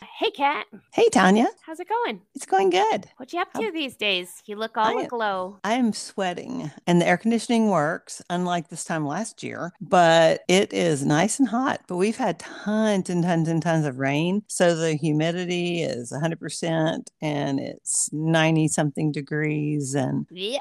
Hey, Kat. Hey, Tanya. How's it going? It's going good. What you up to How... these days? You look all I, aglow. I'm sweating, and the air conditioning works, unlike this time last year. But it is nice and hot. But we've had tons and tons and tons of rain, so the humidity is 100 percent, and it's 90 something degrees, and yeah,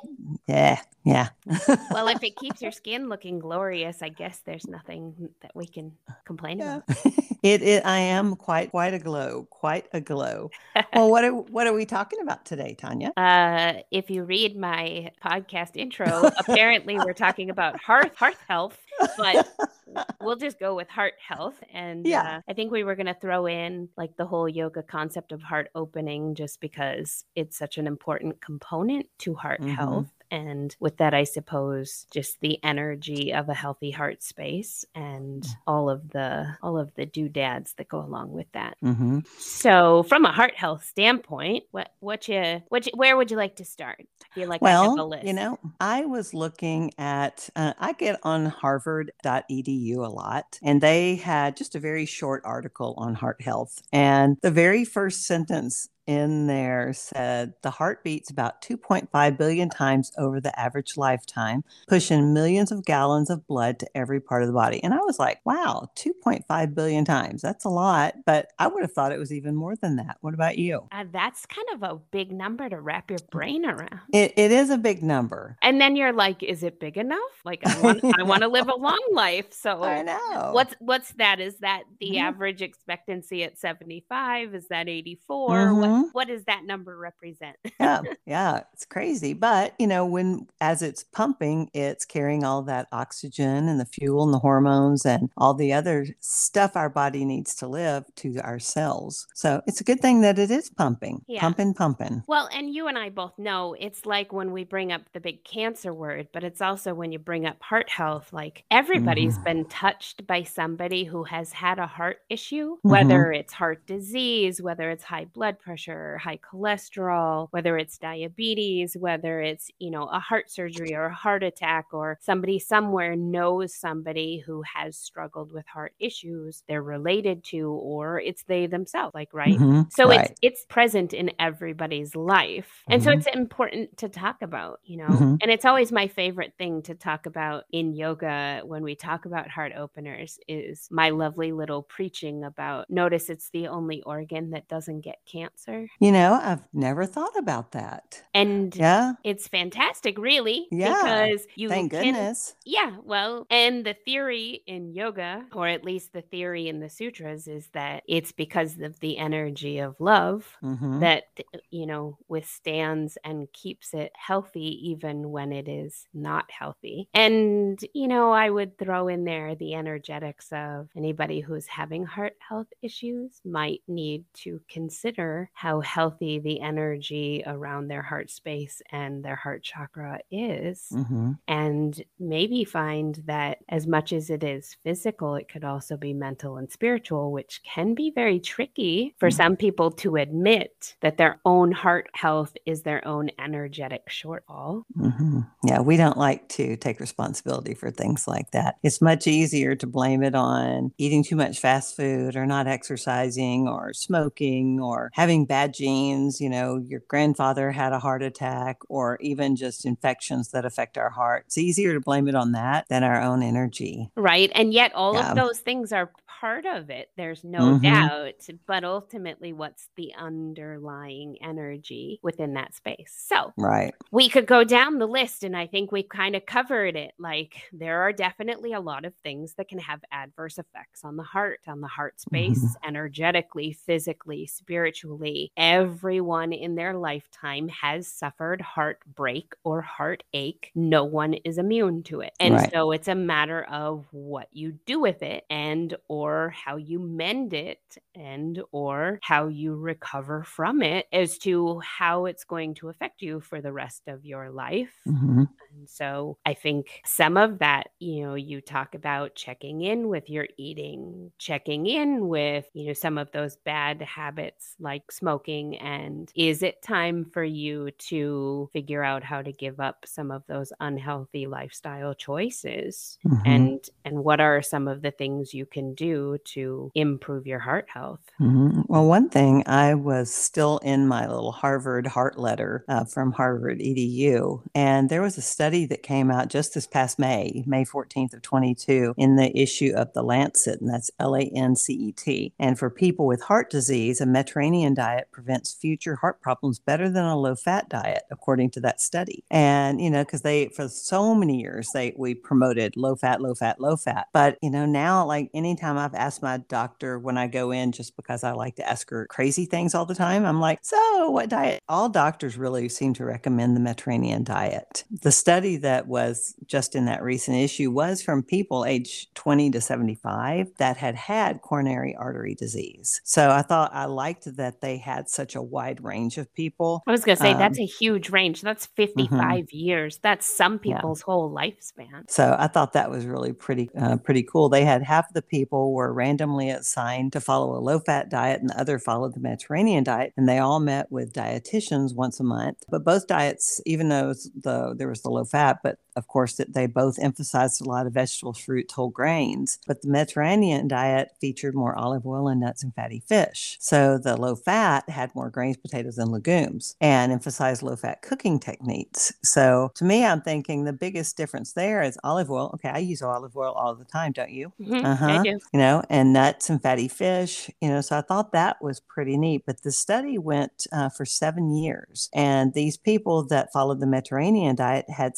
yeah, yeah. well, if it keeps your skin looking glorious, I guess there's nothing that we can complain yeah. about. it, it, I am quite, quite a glow, quite a glow. well, what are, what are we talking about today, Tanya? Uh, if you read my podcast intro, apparently we're talking about heart, heart health, but we'll just go with heart health. And yeah, uh, I think we were going to throw in like the whole yoga concept of heart opening just because it's such an important component to heart mm-hmm. health and with that i suppose just the energy of a healthy heart space and all of the all of the doodads that go along with that. Mm-hmm. so from a heart health standpoint what what you what you, where would you like to start? I feel like well you know i was looking at uh, i get on harvard.edu a lot and they had just a very short article on heart health. And the very first sentence in there said the heart beats about 2.5 billion times over the average lifetime, pushing millions of gallons of blood to every part of the body. And I was like, wow, 2.5 billion times. That's a lot, but I would have thought it was even more than that. What about you? Uh, that's kind of a big number to wrap your brain around. It, it is a big number. And then you're like, is it big enough? Like I want, I want to live a long life. So I know. What's what's that? Is that the mm-hmm. average expectancy at 75? Is that 84? Mm-hmm. What, Mm-hmm. what does that number represent? yeah, yeah, it's crazy. But you know, when as it's pumping, it's carrying all that oxygen and the fuel and the hormones and all the other stuff our body needs to live to our cells. So it's a good thing that it is pumping, yeah. pumping, pumping. Well, and you and I both know it's like when we bring up the big cancer word, but it's also when you bring up heart health, like everybody's mm. been touched by somebody who has had a heart issue, mm-hmm. whether it's heart disease, whether it's high blood pressure pressure, high cholesterol, whether it's diabetes, whether it's, you know, a heart surgery or a heart attack, or somebody somewhere knows somebody who has struggled with heart issues they're related to, or it's they themselves, like, right? Mm-hmm. So right. it's it's present in everybody's life. And mm-hmm. so it's important to talk about, you know, mm-hmm. and it's always my favorite thing to talk about in yoga when we talk about heart openers is my lovely little preaching about notice it's the only organ that doesn't get cancer you know, I've never thought about that. And yeah, it's fantastic, really. Yeah. Because you thank can, goodness. Yeah. Well, and the theory in yoga, or at least the theory in the sutras, is that it's because of the energy of love mm-hmm. that, you know, withstands and keeps it healthy even when it is not healthy. And, you know, I would throw in there the energetics of anybody who's having heart health issues might need to consider how healthy the energy around their heart space and their heart chakra is. Mm-hmm. And maybe find that as much as it is physical, it could also be mental and spiritual, which can be very tricky for mm-hmm. some people to admit that their own heart health is their own energetic shortfall. Mm-hmm. Yeah, we don't like to take responsibility for things like that. It's much easier to blame it on eating too much fast food or not exercising or smoking or having bad genes, you know, your grandfather had a heart attack, or even just infections that affect our heart. It's easier to blame it on that than our own energy. Right. And yet, all yeah. of those things are part of it. There's no mm-hmm. doubt. But ultimately, what's the underlying energy within that space? So, right. We could go down the list, and I think we've kind of covered it. Like, there are definitely a lot of things that can have adverse effects on the heart, on the heart space, mm-hmm. energetically, physically, spiritually. Everyone in their lifetime has suffered heartbreak or heartache. No one is immune to it. And right. so it's a matter of what you do with it and or or how you mend it and or how you recover from it as to how it's going to affect you for the rest of your life. Mm-hmm. And so I think some of that, you know, you talk about checking in with your eating, checking in with, you know, some of those bad habits like smoking. And is it time for you to figure out how to give up some of those unhealthy lifestyle choices? Mhm. And and what are some of the things you can do to improve your heart health? Mhm. Well, one thing I was still in my little Harvard heart letter uh, from Harvard EDU, and there was a study that came out just this past May, May 14th of 22, in the issue of the Lancet, and that's L A N C E T. And for people with heart disease, a Mediterranean diet prevents future heart problems better than a low-fat diet, according to that study. And you know, because they for so many years they we promoted low fat, low fat, low fat, but you know now like anytime I've asked my doctor when I go in, just because I like to ask her crazy things all the time, I'm like, so what diet? All doctors really seem to recommend the Mediterranean diet. The study that was just in that recent issue was from people aged 20 to 75 that had had coronary artery disease. So I thought I liked that they had such a wide range of people. I was going to say Um, that's a huge range. That's 55 years. That's some Yeah. people's whole lifespan. So I thought that was really pretty uh, pretty cool. They had half the people were randomly assigned to follow a low fat diet, and the other followed the Mediterranean diet, and they all met with dietitians once a month. But both diets, even though the there was the low fat, but of course that they both emphasized a lot of vegetables, fruits, whole grains. But the Mediterranean diet featured more olive oil and nuts and fatty fish. So the low fat had more grains, potatoes, and legumes, and emphasized low fat cooking techniques. So to me, I'm thinking the biggest difference there is olive oil. Okay, I use olive oil all the time, don't you? Mhm, Uh-huh. do. You know, and nuts and fatty fish, you know, so I thought that was pretty neat. But the study went uh, for seven years, and these people that followed the Mediterranean diet had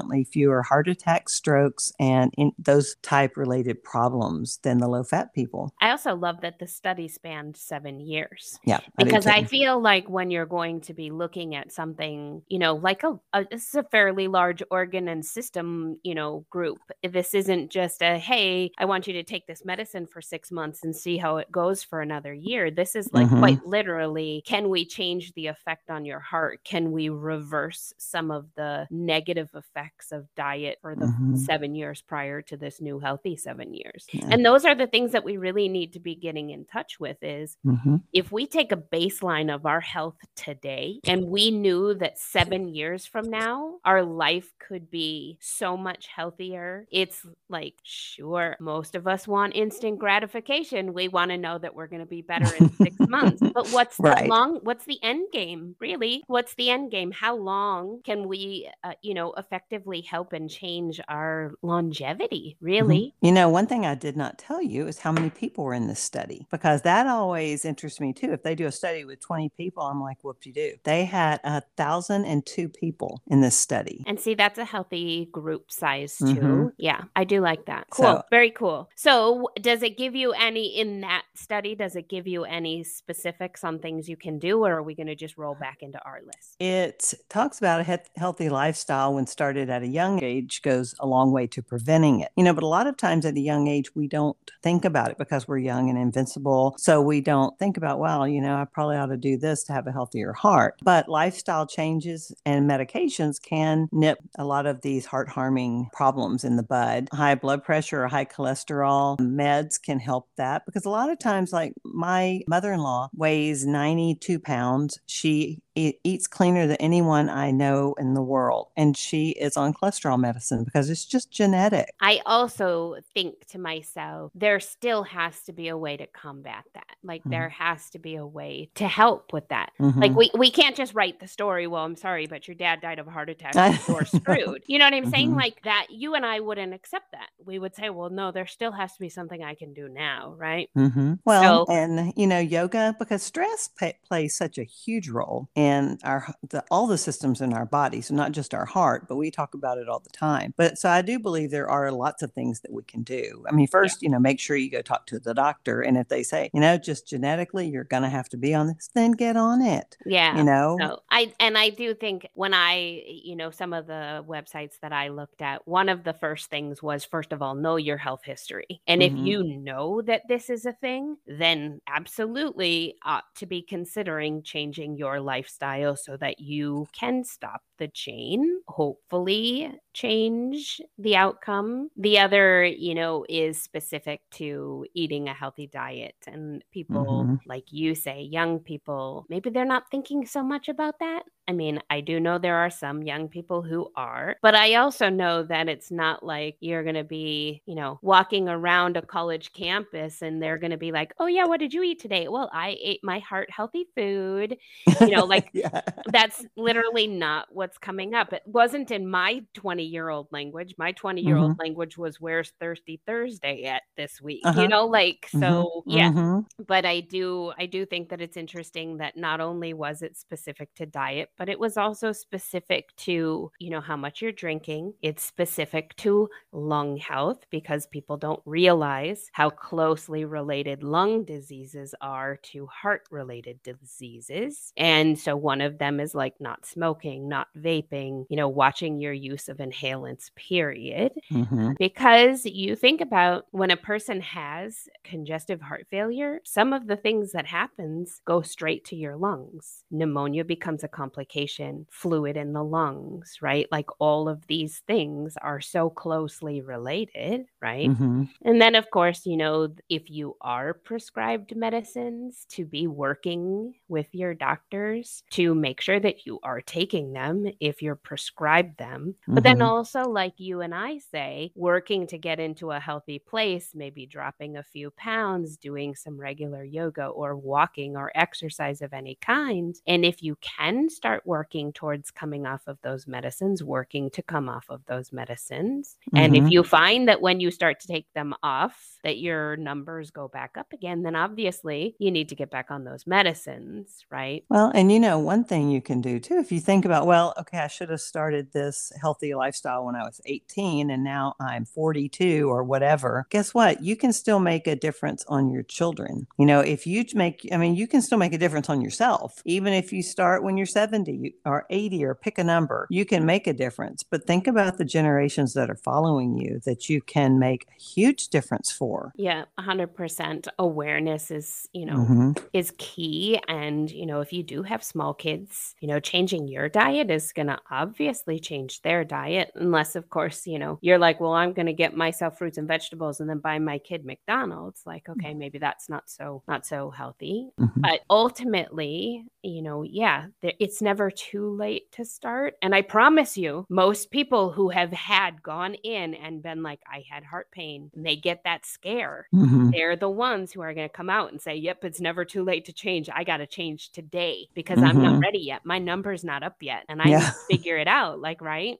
significantly fewer heart attacks, strokes, and in those type related problems than the low fat people. I also love that the study spanned seven years. Yeah, I because I too. feel like when you're going to be looking at something, you know, like a, a this is a fairly large organ and system, you know, group. This isn't just a hey, I want you to take this medicine for six months and see how it goes for another year. This is like Mhm. quite literally, can we change the effect on your heart? Can we reverse some of the negative effects of diet for the Mhm. seven years prior to this new healthy seven years? Yeah. And those are the things that we really need to be getting in touch with is Mhm. if we take a baseline of our health today and we knew that seven years from now our life could be so much healthier it's like sure most of us want instant gratification we want to know that we're going to be better in six months but what's the long what's the end game really what's the end game how long can we uh, you know effectively help and change our longevity really You know, one thing I did not tell you is how many people were in this study because that always interests me too. If they do a study with 20 people, I'm like, whoop de doo. They had a thousand and two people in this study. And see, that's a healthy group size too. Mhm. Yeah, I do like that. Cool. So- Very cool. So, does it give you any in that study? Does it give you any specifics on things you can do, or are we going to just roll back into our list? It talks about a he- healthy lifestyle when started at a young age goes a long way to preventing it. You know, but a lot of times at a young age, we don't think about it because we're young and invincible. So we don't think about, well, you know, I probably ought to do this to have a healthier heart. But lifestyle changes and medications can nip a lot of these heart harming problems in the bud. High blood pressure or high cholesterol meds can help that because a lot of times, like my mother in law weighs 92 pounds. She eats cleaner than anyone I know in the world. And she is on cholesterol medicine because it's just genetic. I also think to myself, there still has to be a way to combat that. Like, Mhm. there has to be a way to help with that. Like Mhm. we, we can't just write the story. Well, I'm sorry, but your dad died of a heart attack. You're screwed. You know what I'm saying? Mhm. Like that. You and I wouldn't accept that. We would say, well, no, there still has to be something I can do now, right? hmm Well, So- and you know, yoga because stress pa plays such a huge role in our the, all the systems in our body. So not just our heart, but we talk about it all the time. But so I do believe there are lots of things that we can do. I mean, first, you know, make sure you go talk to the doctor, and if they say, you know, just genetically you're going to have to be on this, then get on it. Yeah. You know, So I and I do think when I, you know, some of the websites that I looked at, one of the first things was first of all, know your health history. And if Mhm. you know that this is a thing, then absolutely ought to be considering changing your lifestyle so that you can stop the chain, hopefully change the outcome. The other, you know, is specific to eating a healthy diet. And people, Mhm. like you say, young people, maybe they're not thinking so much about that. I mean, I do know there are some young people who are, but I also know that it's not like you're going to be, you know, walking around a college campus and they're going to be like, oh, yeah, what did you eat today? Well, I ate my heart healthy food. You know, like yeah. that's literally not what's coming up. It wasn't in my 20 year old language. My 20 year old language was where's Thirsty Thursday at this week, Uh-huh. you know, like, Mhm. so yeah. Mhm. But I do, I do think that it's interesting that not only was it specific to diet, but it was also specific to, you know, how much you're drinking. It's specific to lung health because people don't realize how closely related lung diseases are to heart related diseases. And so one of them is like not smoking, not vaping, you know, watching your use of inhalants, period. Mhm. Because you think about when a person has congestive heart failure, some of the things that happens go straight to your lungs. Pneumonia becomes a complication, fluid in the lungs, right? Like all of these things are so closely related, right? Mhm. And then, of course, you know, if you are prescribed medicines, to be working with your doctors to make sure that you are taking them if you're prescribed them. But then Mhm. also, like you and I say, working to get into a healthy place, maybe dropping a few pounds, doing some regular yoga or walking or exercise of any kind. And if you can start working towards coming off of those medicines, working to come off of those medicines. And if Mhm. you find that when you start to take them off, that your numbers go back up again, then obviously you need to get back on those medicines, right? Well, and you know, one thing you can do too, if you think about, well, okay, I should have started this healthy lifestyle when I was 18 and now I'm 42 or whatever. Guess what? You can still make a difference on your children. You know, if you make, I mean, you can still make a difference on yourself. Even if you start when you're 70 or 80 or pick a number, you can make a difference. But think about the generations that are following you that you can make a huge difference for. Yeah, 100% awareness is, you know, Mhm. is key and you know if you do have small kids you know changing your diet is going to obviously change their diet unless of course you know you're like well i'm going to get myself fruits and vegetables and then buy my kid mcdonald's like okay maybe that's not so not so healthy Mhm. but ultimately you know yeah there, it's never too late to start and i promise you most people who have had gone in and been like i had heart pain and they get that scare Mhm. they're the ones who are going to come out and say, Yep, it's never too late to change. I got to change today because I'm not Mhm. ready yet. My number's not up yet. And I Yeah. figure it out. Like, right?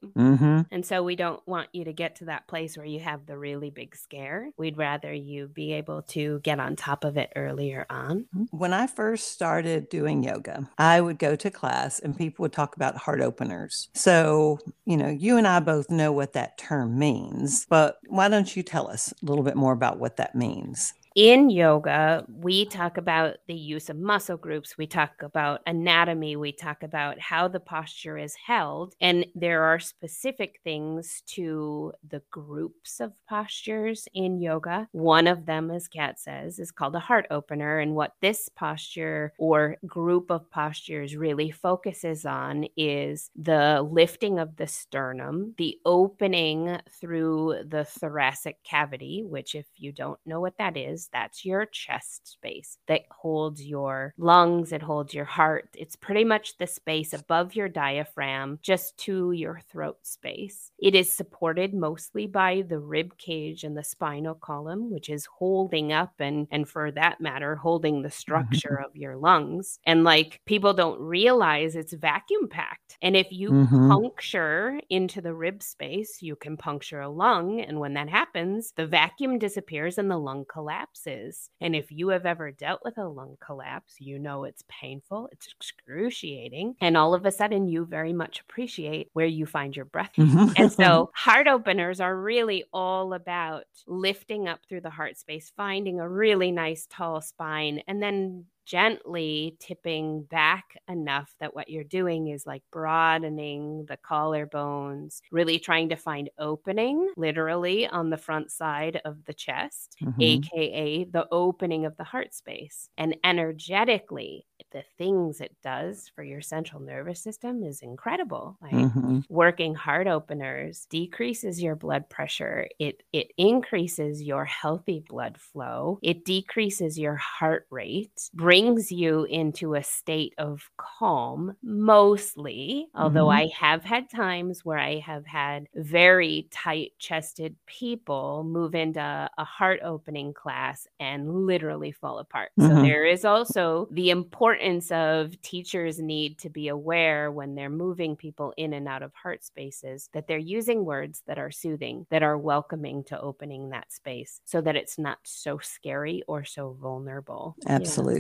Mhm. And so we don't want you to get to that place where you have the really big scare. We'd rather you be able to get on top of it earlier on. When I first started doing yoga, I would go to class and people would talk about heart openers. So, you know, you and I both know what that term means, but why don't you tell us a little bit more about what that means? In yoga, we talk about the use of muscle groups. We talk about anatomy. We talk about how the posture is held. And there are specific things to the groups of postures in yoga. One of them, as Kat says, is called a heart opener. And what this posture or group of postures really focuses on is the lifting of the sternum, the opening through the thoracic cavity, which, if you don't know what that is, that's your chest space that holds your lungs, it holds your heart. It's pretty much the space above your diaphragm, just to your throat space. It is supported mostly by the rib cage and the spinal column, which is holding up and, and for that matter, holding the structure of your lungs. And like people don't realize it's vacuum packed. And if you Mhm. puncture into the rib space, you can puncture a lung. And when that happens, the vacuum disappears and the lung collapses. And if you have ever dealt with a lung collapse, you know it's painful, it's excruciating. And all of a sudden, you very much appreciate where you find your breath. Mm-hmm. And so, heart openers are really all about lifting up through the heart space, finding a really nice tall spine, and then gently tipping back enough that what you're doing is like broadening the collarbones, really trying to find opening literally on the front side of the chest, Mhm. aka the opening of the heart space. And energetically, the things it does for your central nervous system is incredible. Like Mhm. working heart openers decreases your blood pressure it it increases your healthy blood flow it decreases your heart rate brings you into a state of calm mostly although Mhm. i have had times where i have had very tight chested people move into a heart opening class and literally fall apart so Mhm. there is also the importance of teachers need to be aware when they're moving people in and out of heart spaces that they're using words that are soothing, that are welcoming to opening that space so that it's not so scary or so vulnerable. Yeah.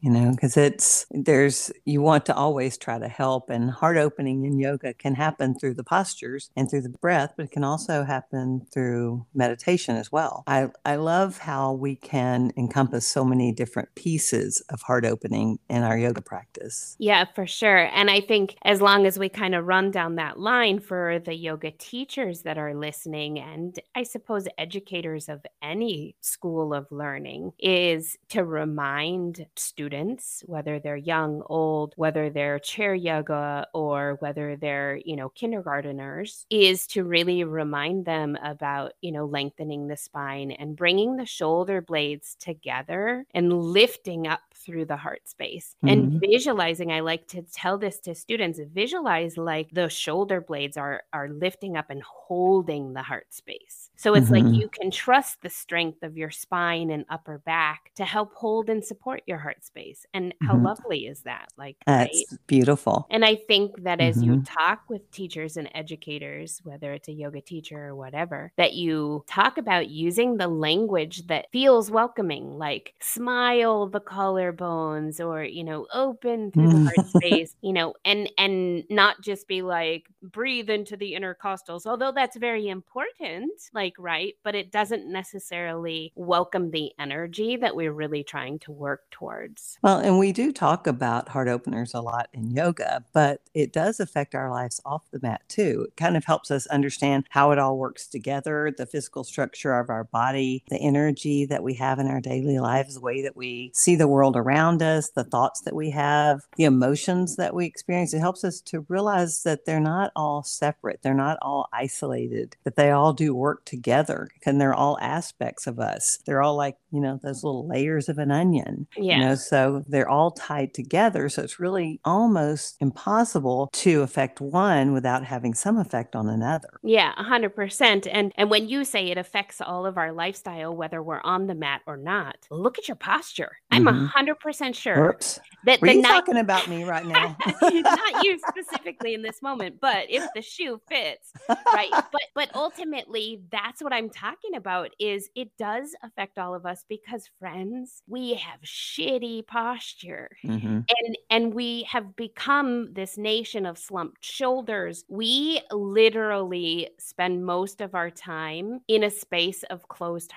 You know, because it's there's you want to always try to help, and heart opening in yoga can happen through the postures and through the breath, but it can also happen through meditation as well. I, I love how we can encompass so many different pieces of heart opening in our yoga practice. Yeah, for sure. And I think as long as we kind of run down that line for the yoga teachers that are listening, and I suppose educators of any school of learning, is to remind students, whether they're young, old, whether they're chair yoga or whether they're, you know, kindergarteners, is to really remind them about, you know, lengthening the spine and bringing the shoulder blades together and lifting up through the heart space and Mhm. visualizing i like to tell this to students visualize like the shoulder blades are are lifting up and holding the heart space so it's Mhm. like you can trust the strength of your spine and upper back to help hold and support your heart space and how Mhm. lovely is that like right That's beautiful. and I think that as you Mhm. talk with teachers and educators, whether it's a yoga teacher or whatever, that you talk about using the language that feels welcoming, like smile the collarbones or, you know, open through the heart space, you know, and and not just be like breathe into the intercostals, although that's very important, like right, but it doesn't necessarily welcome the energy that we're really trying to work towards. Well, and we do talk about heart openers a lot in yoga, but it does affect our lives off the mat too. It kind of helps us understand how it all works together, the physical structure of our body, the energy that we have in our daily lives, the way that we see the world around us, the thoughts that we have, the emotions that we experience. It helps us to realize that they're not all separate, they're not all isolated, that they all do work together, and they're all aspects of us. They're all like, you know, those little layers of an onion. Yeah. You know, so they're all tied together. So it's really almost impossible to affect one without having some effect on another. Yeah, a hundred percent. And and when you say it affects all of our lifestyle, whether we're on the mat or not, look at your posture. I'm a Mhm. hundred percent sure Oops. that Were the you night talking about me right now? not you specifically in this moment, but if the shoe fits, right? But but ultimately, that's what I'm talking about. Is it does affect all of us because friends, we have shitty posture Mhm. and and we have become this nation of slumped shoulders we literally spend most of our time in a space of closed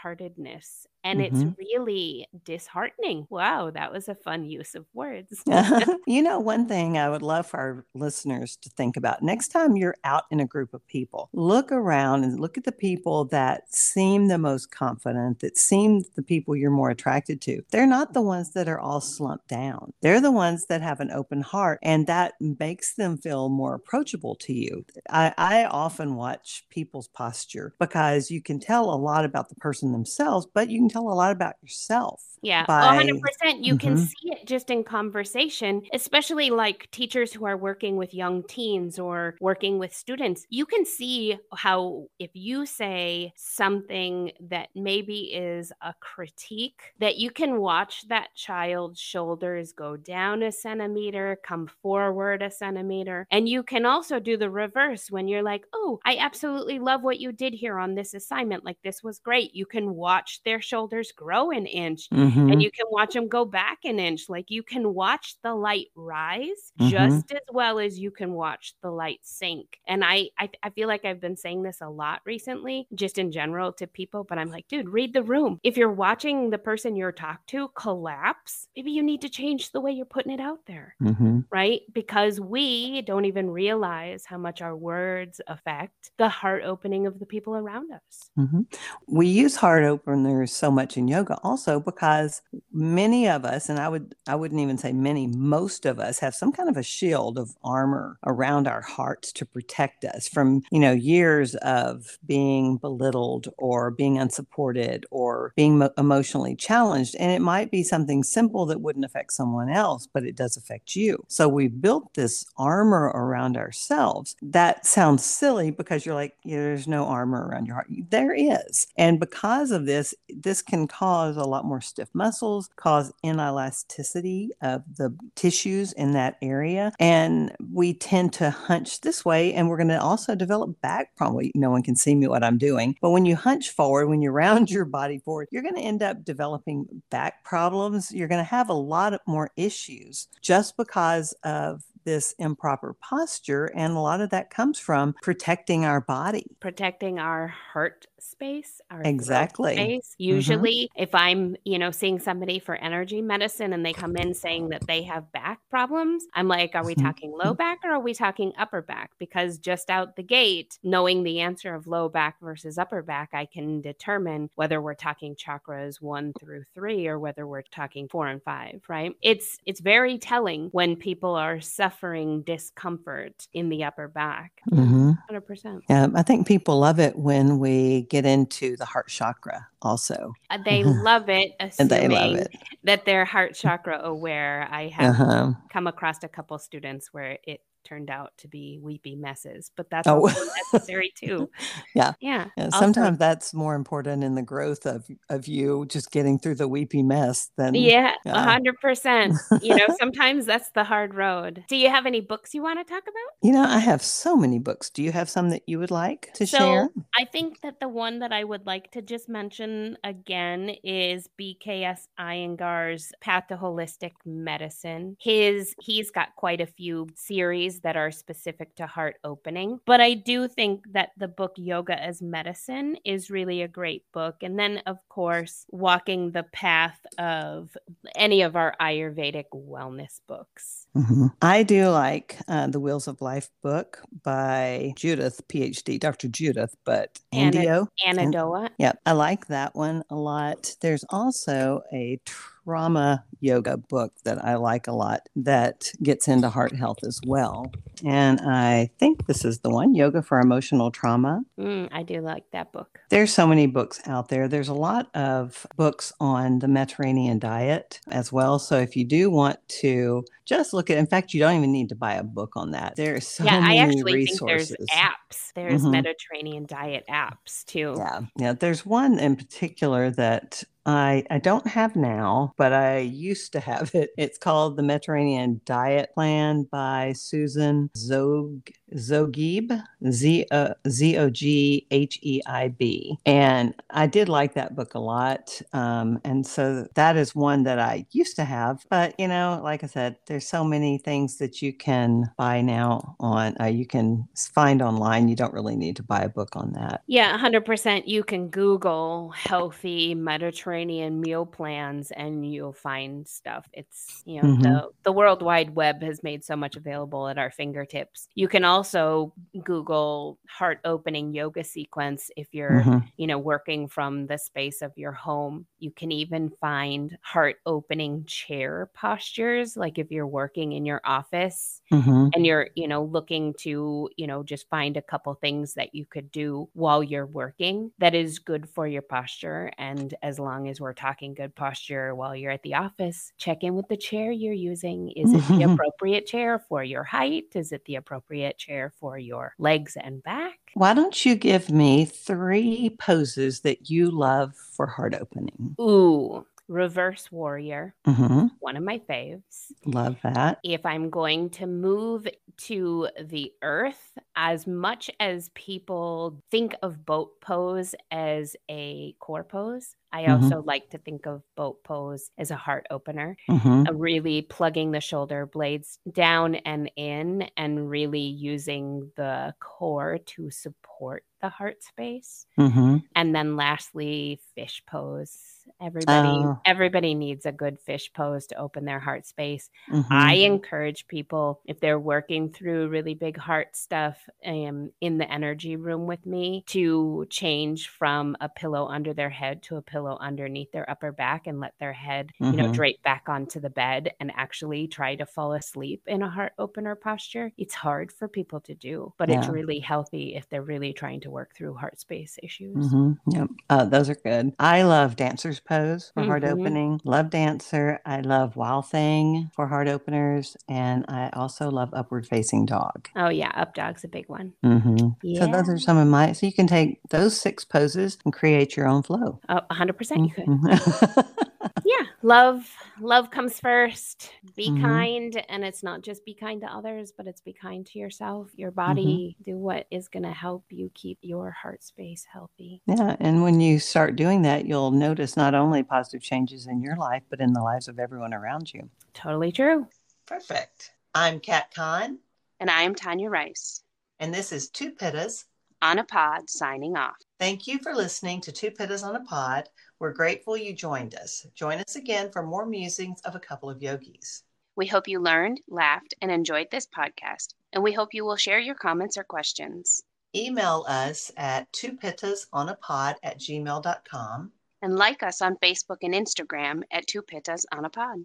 and it's Mhm. really disheartening wow that was a fun use of words you know, one thing I would love for our listeners to think about next time you're out in a group of people, look around and look at the people that seem the most confident, that seem the people you're more attracted to. They're not the ones that are all slumped down. They're the ones that have an open heart, and that makes them feel more approachable to you. I, I often watch people's posture because you can tell a lot about the person themselves, but you can tell a lot about yourself. Yeah, by- 100%. You can Mhm. see it just in conversation, especially like teachers who are working with young teens or working with students. You can see how, if you say something that maybe is a critique, that you can watch that child's shoulders go down a centimeter, come forward a centimeter. And you can also do the reverse when you're like, oh, I absolutely love what you did here on this assignment. Like, this was great. You can watch their shoulders shoulders grow an inch Mhm. and you can watch them go back an inch. Like you can watch the light rise Mhm. just as well as you can watch the light sink. And I, I I feel like I've been saying this a lot recently, just in general to people, but I'm like, dude, read the room. If you're watching the person you're talking to collapse, maybe you need to change the way you're putting it out there Mhm. right? Because we don't even realize how much our words affect the heart opening of the people around us. Mhm. We use heart openers so much in yoga also because many of us, and I would I wouldn't even say many, most of us have some kind of a shield of armor around our hearts to protect us from, you know, years of being belittled or being unsupported or being mo- emotionally challenged. And it might be something simple that wouldn't affect someone else, but it does affect you. So we built this armor around ourselves. That sounds silly because you're like, there's no armor around your heart. There is. And because of this, this can cause a lot more stiff muscles, cause inelasticity of the tissues in that area. And we tend to hunch this way. And we're going to also develop back problems. No one can see me what I'm doing. But when you hunch forward, when you round your body forward, you're going to end up developing back problems. You're going to have a lot more issues just because of this improper posture. And a lot of that comes from protecting our body. Protecting our heart space, our Exactly. space. Usually, if I'm, you know, seeing somebody for energy medicine and they come in saying that they have back problems, I'm like, are we Mhm. talking low back or are we talking upper back? Because just out the gate, knowing the answer of low back versus upper back, I can determine whether we're talking chakras one through three or whether we're talking four and five, right? It's it's very telling when people are suffering discomfort in the upper back. Mhm. 100%. Yeah, I think people love it when we get into the heart chakra also. Uh, They love it, And assuming they love it. that they're heart chakra aware. I have Uh-huh. come across a couple students where it turned out to be weepy messes, but that's Oh. necessary too. Yeah. Yeah. Yeah, Also- sometimes that's more important in the growth of of you just getting through the weepy mess than Yeah, a hundred percent. You know, sometimes that's the hard road. Do you have any books you want to talk about? You know, I have so many books. Do you have some that you would like to So share? I think that the one that I would like to just mention again is BKS Iyengar's Path to Holistic Medicine. His he's got quite a few series that are specific to heart opening, but I do think that the book Yoga as Medicine is really a great book. And then of course, Walking the Path of any of our Ayurvedic wellness books. Mhm. I do like uh, the Wheels of Life book by Judith, PhD, Dr. Judith, but Andio. Anodea. Yeah, I like that one a lot. There's also a trauma yoga book that I like a lot that gets into heart health as well. And I think this is the one Yoga for Emotional Trauma. Mm, I do like that book. There's so many books out there. There's a lot of books on the Mediterranean diet as well. So if you do want to just look at, in fact, you don't even need to buy a book on that. There's so yeah, many I actually resources. think there's apps. There's Mhm. Mediterranean diet apps too. Yeah, yeah. There's one in particular that I I don't have now, but I used to have it. It's called the Mediterranean Diet Plan by Susan Zog Zogheib Z uh, Z O G H E I B, and I did like that book a lot. Um, and so that is one that I used to have. But you know, like I said, there's so many things that you can buy now on. Uh, you can find online. You don't really need to buy a book on that. Yeah, 100%. You can Google healthy Mediterranean meal plans and you'll find stuff. It's, you know, Mhm. the, the World Wide Web has made so much available at our fingertips. You can also Google heart opening yoga sequence if you're, Mhm. you know, working from the space of your home. You can even find heart opening chair postures. Like if you're working in your office Mhm. and you're you know looking to you know just find a couple things that you could do while you're working that is good for your posture and as long as we're talking good posture while you're at the office check in with the chair you're using. Is it the appropriate chair for your height? Is it the appropriate chair for your legs and back? Why don't you give me three poses that you love for heart opening? ooh reverse warrior, hmm one of my faves. Love that. If I'm going to move to the earth, as much as people think of boat pose as a core pose, I Mhm. also like to think of boat pose as a heart opener. hmm uh, really plugging the shoulder blades down and in and really using the core to support the heart space hmm and then lastly fish pose everybody Oh. everybody needs a good fish pose to open their heart space hmm i encourage people if they're working through really big heart stuff um, in the energy room with me to change from a pillow under their head to a pillow underneath their upper back and let their head you know Mhm. drape back onto the bed and actually try to fall asleep in a heart opener posture it's hard for people to do but it's really healthy if they're really trying to work through heart space issues hmm Yep. Uh, those are good. I love Dancer's Pose for heart Mhm. opening. Love Dancer. I love Wild Thing for heart openers. And I also love Upward Facing Dog. oh yeah up dog's a big one hmm yeah So those are some of my, so you can take those six poses and create your own flow. oh, 100% you could Mhm. yeah love love comes first be Mhm. kind and it's not just be kind to others but it's be kind to yourself your Mm-hmm. body do what is going to help you keep your heart space healthy yeah. And when you start doing that, you'll notice not only positive changes in your life, but in the lives of everyone around you. totally true Perfect. I'm Kat Kahn, and i am tanya rice and this is Two Pittas. on a pod signing off Thank you for listening to Two Pittas on a Pod. We're grateful you joined us. Join us again for more musings of a couple of yogis. we hope you learned laughed and enjoyed this podcast and we hope you will share your comments or questions Email us at twopittasonapod at gmail.com. and like us on facebook and instagram at two pittas on a pod